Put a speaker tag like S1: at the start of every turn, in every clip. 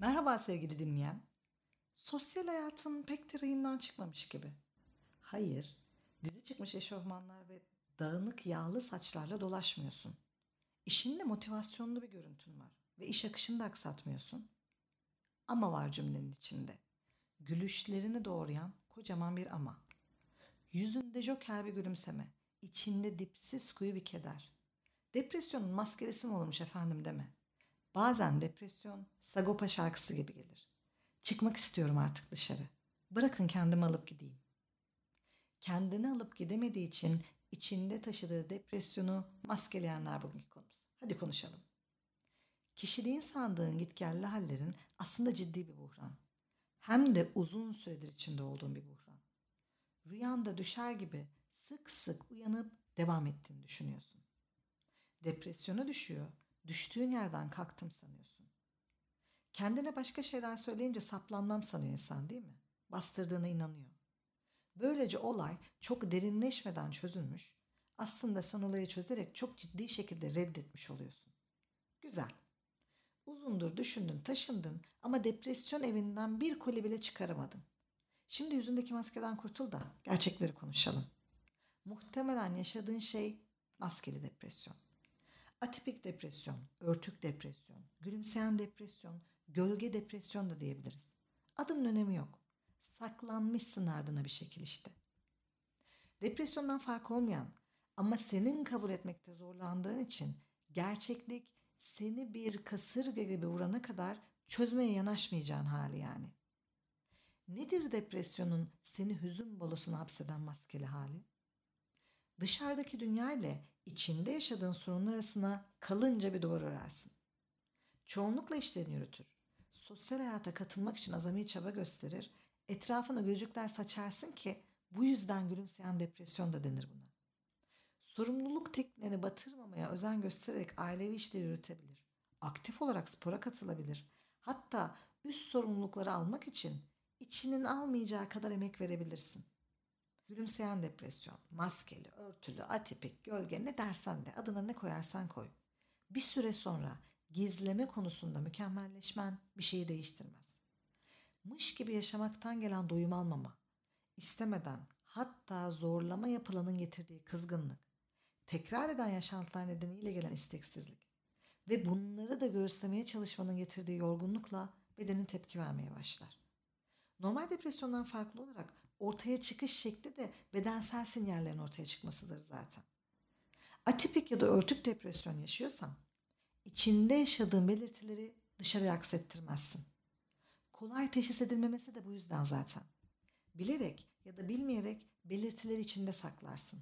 S1: Merhaba sevgili dinleyen. Sosyal hayatın pek de rayından çıkmamış gibi. Hayır, dizi çıkmış eşofmanlar ve dağınık yağlı saçlarla dolaşmıyorsun. İşinde motivasyonlu bir görüntün var ve iş akışını da aksatmıyorsun. Ama var cümlenin içinde. Gülüşlerini doğrayan kocaman bir ama. Yüzünde joker bir gülümseme. içinde dipsiz kuyu bir keder. Depresyonun maskelesi mi olmuş efendim deme. Bazen depresyon Sagopa şarkısı gibi gelir. Çıkmak istiyorum artık dışarı. Bırakın kendimi alıp gideyim. Kendini alıp gidemediği için içinde taşıdığı depresyonu maskeleyenler bugünkü konumuz. Hadi konuşalım. Kişiliğin sandığın gitgelli hallerin aslında ciddi bir buhran. Hem de uzun süredir içinde olduğun bir buhran. Rüyanda düşer gibi sık sık uyanıp devam ettiğini düşünüyorsun. Depresyona düşüyor, düştüğün yerden kalktım sanıyorsun. Kendine başka şeyler söyleyince saplanmam sanıyor insan değil mi? Bastırdığına inanıyor. Böylece olay çok derinleşmeden çözülmüş, aslında son olayı çözerek çok ciddi şekilde reddetmiş oluyorsun. Güzel. Uzundur düşündün, taşındın ama depresyon evinden bir koli bile çıkaramadın. Şimdi yüzündeki maskeden kurtul da gerçekleri konuşalım. Muhtemelen yaşadığın şey maskeli depresyon. Atipik depresyon, örtük depresyon, gülümseyen depresyon, gölge depresyon da diyebiliriz. Adının önemi yok. Saklanmışsın ardına bir şekil işte. Depresyondan fark olmayan ama senin kabul etmekte zorlandığın için gerçeklik seni bir kasırga gibi vurana kadar çözmeye yanaşmayacağın hali yani. Nedir depresyonun seni hüzün balosuna hapseden maskeli hali? Dışarıdaki dünya ile içinde yaşadığın sorunlar arasına kalınca bir duvar örersin. Çoğunlukla işlerini yürütür. Sosyal hayata katılmak için azami çaba gösterir. Etrafına gözlükler saçarsın ki bu yüzden gülümseyen depresyon da denir buna. Sorumluluk tekniğini batırmamaya özen göstererek ailevi işleri yürütebilir. Aktif olarak spora katılabilir. Hatta üst sorumlulukları almak için içinin almayacağı kadar emek verebilirsin. Gülümseyen depresyon, maskeli, örtülü, atipik, gölge ne dersen de adına ne koyarsan koy. Bir süre sonra gizleme konusunda mükemmelleşmen bir şeyi değiştirmez. Mış gibi yaşamaktan gelen doyum almama, istemeden hatta zorlama yapılanın getirdiği kızgınlık, tekrar eden yaşantılar nedeniyle gelen isteksizlik ve bunları da göğüslemeye çalışmanın getirdiği yorgunlukla bedenin tepki vermeye başlar. Normal depresyondan farklı olarak ortaya çıkış şekli de bedensel sinyallerin ortaya çıkmasıdır zaten. Atipik ya da örtük depresyon yaşıyorsan içinde yaşadığın belirtileri dışarıya aksettirmezsin. Kolay teşhis edilmemesi de bu yüzden zaten. Bilerek ya da bilmeyerek belirtileri içinde saklarsın.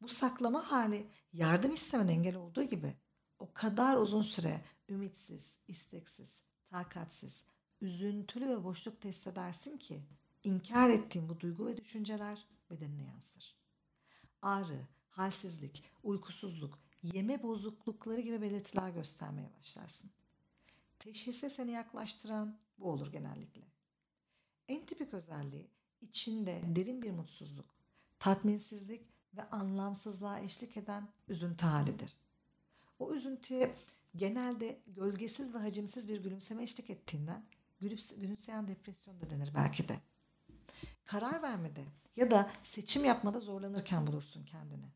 S1: Bu saklama hali yardım istemen engel olduğu gibi o kadar uzun süre ümitsiz, isteksiz, takatsiz, üzüntülü ve boşluk test edersin ki inkar ettiğin bu duygu ve düşünceler bedenine yansır. Ağrı, halsizlik, uykusuzluk, yeme bozuklukları gibi belirtiler göstermeye başlarsın. Teşhise seni yaklaştıran bu olur genellikle. En tipik özelliği içinde derin bir mutsuzluk, tatminsizlik ve anlamsızlığa eşlik eden üzüntü halidir. O üzüntüye genelde gölgesiz ve hacimsiz bir gülümseme eşlik ettiğinden gülümseyen depresyon da denir belki de. Karar vermede ya da seçim yapmada zorlanırken bulursun kendini.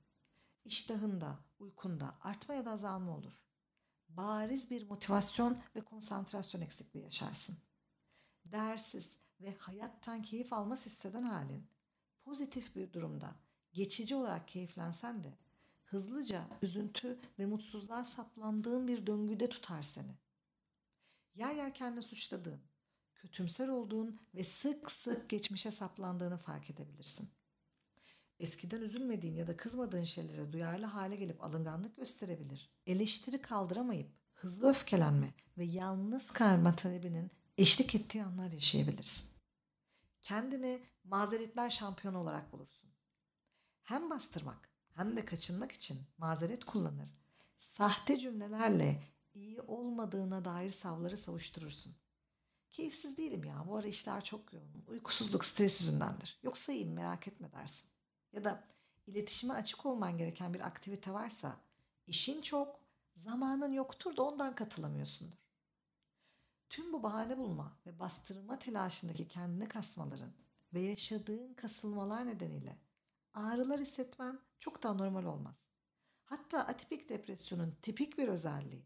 S1: İştahında, uykunda artma ya da azalma olur. Bariz bir motivasyon ve konsantrasyon eksikliği yaşarsın. Dersiz ve hayattan keyif almaz hisseden halin pozitif bir durumda geçici olarak keyiflensen de hızlıca üzüntü ve mutsuzluğa saplandığın bir döngüde tutar seni. Yer yer kendini suçladığın, kötümser olduğun ve sık sık geçmişe saplandığını fark edebilirsin. Eskiden üzülmediğin ya da kızmadığın şeylere duyarlı hale gelip alınganlık gösterebilir. Eleştiri kaldıramayıp hızlı öfkelenme ve yalnız kalma talebinin eşlik ettiği anlar yaşayabilirsin. Kendini mazeretler şampiyonu olarak bulursun. Hem bastırmak hem de kaçınmak için mazeret kullanır. Sahte cümlelerle iyi olmadığına dair savları savuşturursun. Keyifsiz değilim ya bu ara işler çok yoğun. Uykusuzluk stres yüzündendir. Yoksa iyiyim merak etme dersin. Ya da iletişime açık olman gereken bir aktivite varsa işin çok, zamanın yoktur da ondan katılamıyorsundur. Tüm bu bahane bulma ve bastırma telaşındaki kendini kasmaların ve yaşadığın kasılmalar nedeniyle ağrılar hissetmen çok daha normal olmaz. Hatta atipik depresyonun tipik bir özelliği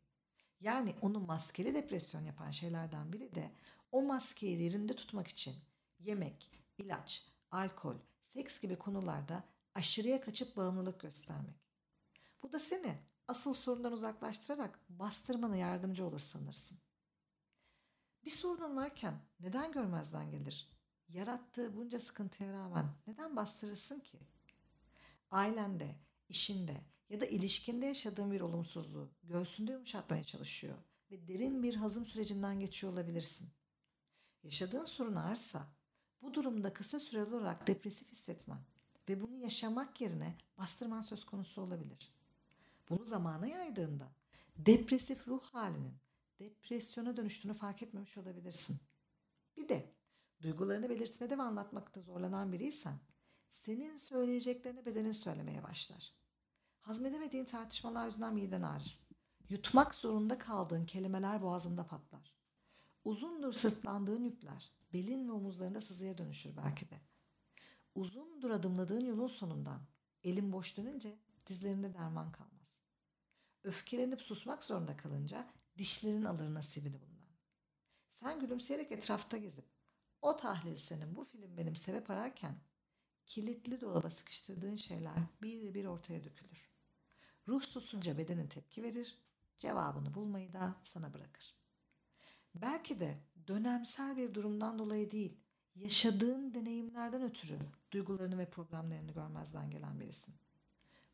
S1: yani onu maskeli depresyon yapan şeylerden biri de o maskeyi yerinde tutmak için yemek, ilaç, alkol, seks gibi konularda aşırıya kaçıp bağımlılık göstermek. Bu da seni asıl sorundan uzaklaştırarak bastırmana yardımcı olur sanırsın. Bir sorunun varken neden görmezden gelir? Yarattığı bunca sıkıntıya rağmen neden bastırırsın ki? Ailende, işinde ya da ilişkinde yaşadığın bir olumsuzluğu göğsünde yumuşatmaya çalışıyor ve derin bir hazım sürecinden geçiyor olabilirsin. Yaşadığın sorun ağırsa bu durumda kısa süreli olarak depresif hissetmen ve bunu yaşamak yerine bastırman söz konusu olabilir. Bunu zamana yaydığında depresif ruh halinin depresyona dönüştüğünü fark etmemiş olabilirsin. Bir de duygularını belirtmede ve anlatmakta zorlanan biriysen senin söyleyeceklerini bedenin söylemeye başlar. Hazmedemediğin tartışmalar yüzünden miden ağrır. Yutmak zorunda kaldığın kelimeler boğazında patlar. Uzundur sırtlandığın yükler belin ve omuzlarında sızıya dönüşür belki de. Uzundur adımladığın yolun sonundan elin boş dönünce dizlerinde derman kalmaz. Öfkelenip susmak zorunda kalınca dişlerin alır nasibini bundan. Sen gülümseyerek etrafta gezip o tahlil senin bu film benim sebep ararken kilitli dolaba sıkıştırdığın şeyler bir bir ortaya dökülür. Ruh susunca bedenin tepki verir, cevabını bulmayı da sana bırakır. Belki de dönemsel bir durumdan dolayı değil, yaşadığın deneyimlerden ötürü duygularını ve problemlerini görmezden gelen birisin.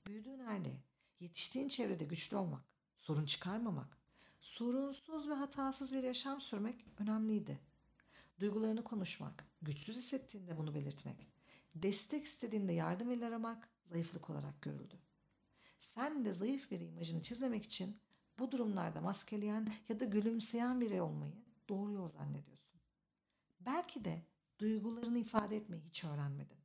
S1: Büyüdüğün aile, yetiştiğin çevrede güçlü olmak, sorun çıkarmamak, sorunsuz ve hatasız bir yaşam sürmek önemliydi. Duygularını konuşmak, güçsüz hissettiğinde bunu belirtmek, destek istediğinde yardım el aramak zayıflık olarak görüldü. Sen de zayıf bir imajını çizmemek için bu durumlarda maskeleyen ya da gülümseyen biri olmayı doğru yol zannediyorsun. Belki de duygularını ifade etmeyi hiç öğrenmedin.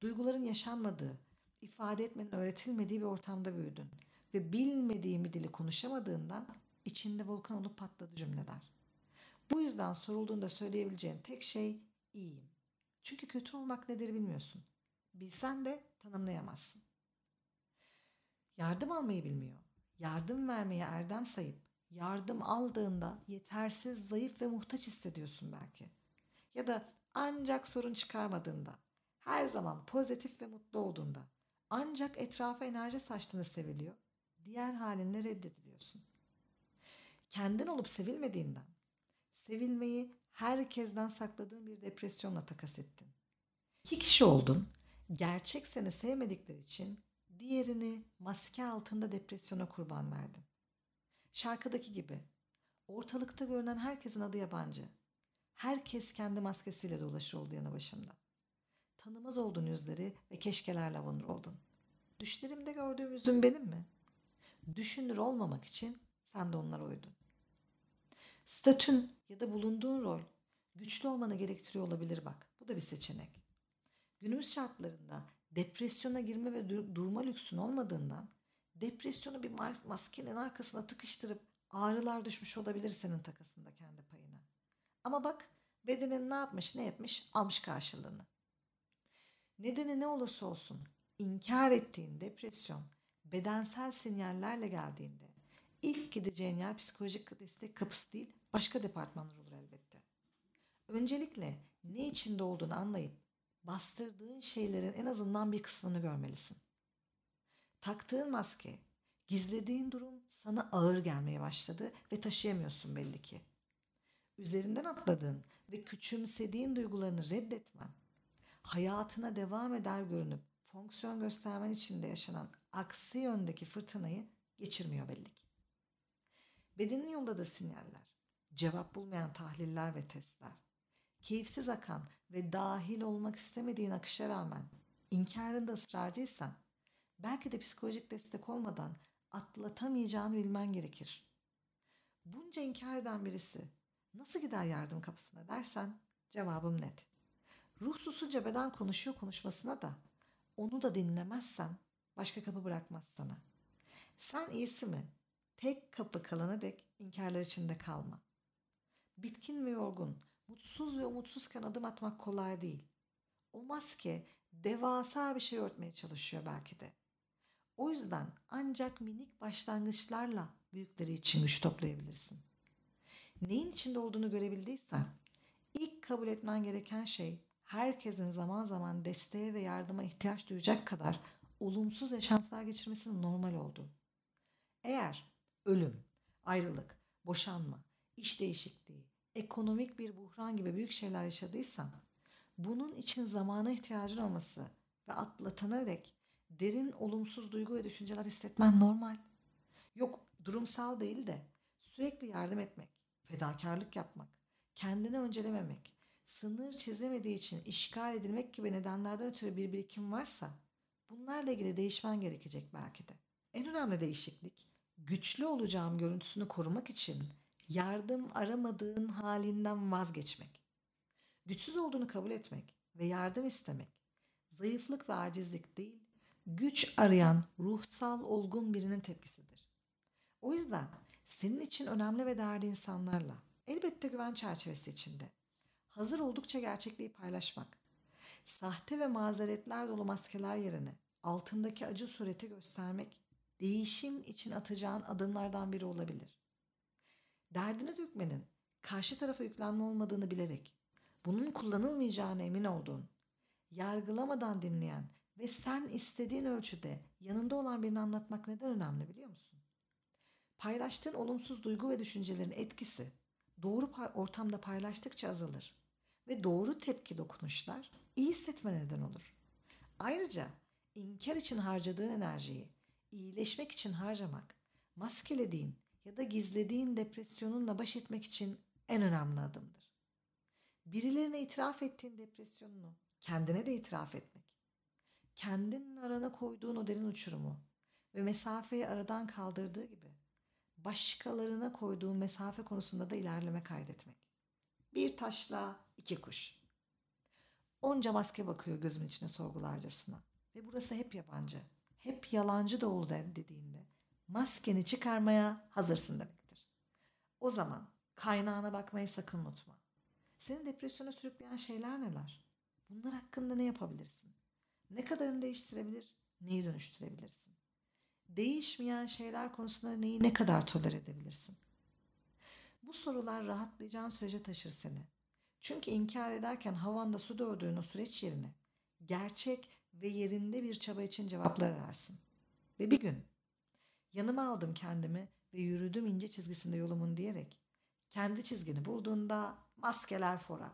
S1: Duyguların yaşanmadığı, ifade etmenin öğretilmediği bir ortamda büyüdün ve bilmediğin bir dili konuşamadığından içinde volkan olup patladı cümleler. Bu yüzden sorulduğunda söyleyebileceğin tek şey iyiyim. Çünkü kötü olmak nedir bilmiyorsun. Bilsen de tanımlayamazsın. Yardım almayı bilmiyor. Yardım vermeye erdem sayıp yardım aldığında yetersiz, zayıf ve muhtaç hissediyorsun belki. Ya da ancak sorun çıkarmadığında, her zaman pozitif ve mutlu olduğunda, ancak etrafa enerji saçtığını seviliyor, diğer halinle reddediliyorsun. Kendin olup sevilmediğinden, sevilmeyi herkesten sakladığın bir depresyonla takas ettin. İki kişi oldun, gerçek seni sevmedikleri için diğerini maske altında depresyona kurban verdin. Şarkıdaki gibi ortalıkta görünen herkesin adı yabancı. Herkes kendi maskesiyle dolaşır oldu yanı başımda. Tanımaz oldun yüzleri ve keşkelerle avunur oldun. Düşlerimde gördüğüm yüzüm benim mi? Düşünür olmamak için sen de onlara uydun. Statün ya da bulunduğun rol güçlü olmanı gerektiriyor olabilir bak. Bu da bir seçenek. Günümüz şartlarında depresyona girme ve durma lüksün olmadığından depresyonu bir maskenin arkasına tıkıştırıp ağrılar düşmüş olabilir senin takasında kendi payına. Ama bak bedenin ne yapmış ne etmiş almış karşılığını. Nedeni ne olursa olsun inkar ettiğin depresyon bedensel sinyallerle geldiğinde ilk gideceğin yer psikolojik destek kapısı değil başka departmanlar olur elbette. Öncelikle ne içinde olduğunu anlayıp bastırdığın şeylerin en azından bir kısmını görmelisin. Taktığın maske, gizlediğin durum sana ağır gelmeye başladı ve taşıyamıyorsun belli ki. Üzerinden atladığın ve küçümsediğin duygularını reddetmen, hayatına devam eder görünüp fonksiyon göstermen içinde yaşanan aksi yöndeki fırtınayı geçirmiyor belli ki. Bedenin yolladığı sinyaller, cevap bulmayan tahliller ve testler, keyifsiz akan ve dahil olmak istemediğin akışa rağmen inkarında ısrarcıysan belki de psikolojik destek olmadan atlatamayacağını bilmen gerekir. Bunca inkar eden birisi nasıl gider yardım kapısına dersen cevabım net. Ruh susunca beden konuşuyor konuşmasına da onu da dinlemezsen başka kapı bırakmaz sana. Sen iyisi mi? Tek kapı kalana dek inkarlar içinde kalma. Bitkin ve yorgun, mutsuz ve umutsuzken adım atmak kolay değil. O maske devasa bir şey örtmeye çalışıyor belki de. O yüzden ancak minik başlangıçlarla büyükleri için güç toplayabilirsin. Neyin içinde olduğunu görebildiysen ilk kabul etmen gereken şey herkesin zaman zaman desteğe ve yardıma ihtiyaç duyacak kadar olumsuz yaşantılar geçirmesinin normal olduğu. Eğer ölüm, ayrılık, boşanma, iş değişikliği, ekonomik bir buhran gibi büyük şeyler yaşadıysan bunun için zamana ihtiyacın olması ve atlatana derin olumsuz duygu ve düşünceler hissetmen normal. Yok durumsal değil de sürekli yardım etmek, fedakarlık yapmak, kendini öncelememek, sınır çizemediği için işgal edilmek gibi nedenlerden ötürü bir birikim varsa bunlarla ilgili değişmen gerekecek belki de. En önemli değişiklik güçlü olacağım görüntüsünü korumak için yardım aramadığın halinden vazgeçmek. Güçsüz olduğunu kabul etmek ve yardım istemek zayıflık ve acizlik değil, güç arayan ruhsal olgun birinin tepkisidir. O yüzden senin için önemli ve değerli insanlarla, elbette güven çerçevesi içinde, hazır oldukça gerçekliği paylaşmak, sahte ve mazeretler dolu maskeler yerine altındaki acı sureti göstermek, değişim için atacağın adımlardan biri olabilir. Derdini dökmenin karşı tarafa yüklenme olmadığını bilerek, bunun kullanılmayacağına emin olduğun, yargılamadan dinleyen ve sen istediğin ölçüde yanında olan birini anlatmak neden önemli biliyor musun? Paylaştığın olumsuz duygu ve düşüncelerin etkisi doğru ortamda paylaştıkça azalır ve doğru tepki dokunuşlar iyi hissetme neden olur. Ayrıca inkar için harcadığın enerjiyi iyileşmek için harcamak, maskelediğin ya da gizlediğin depresyonunla baş etmek için en önemli adımdır. Birilerine itiraf ettiğin depresyonunu kendine de itiraf etmek, kendinin arana koyduğun o derin uçurumu ve mesafeyi aradan kaldırdığı gibi başkalarına koyduğun mesafe konusunda da ilerleme kaydetmek. Bir taşla iki kuş. Onca maske bakıyor gözümün içine sorgularcasına ve burası hep yabancı, hep yalancı doğulu dediğinde maskeni çıkarmaya hazırsın demektir. O zaman kaynağına bakmayı sakın unutma. Seni depresyona sürükleyen şeyler neler? Bunlar hakkında ne yapabilirsin? Ne kadarını değiştirebilir, neyi dönüştürebilirsin? Değişmeyen şeyler konusunda neyi ne kadar toler edebilirsin? Bu sorular rahatlayacağın sürece taşır seni. Çünkü inkar ederken havanda su doğduğun o süreç yerine gerçek ve yerinde bir çaba için cevaplar ararsın. Ve bir gün yanıma aldım kendimi ve yürüdüm ince çizgisinde yolumun diyerek kendi çizgini bulduğunda maskeler fora.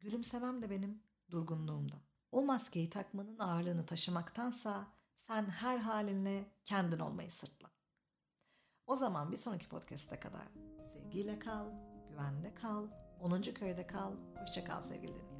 S1: Gülümsemem de benim durgunluğumda. O maskeyi takmanın ağırlığını taşımaktansa sen her halinle kendin olmayı sırtla. O zaman bir sonraki podcast'e kadar sevgiyle kal, güvende kal, 10. köyde kal, hoşça kal sevgili dinleyiciler.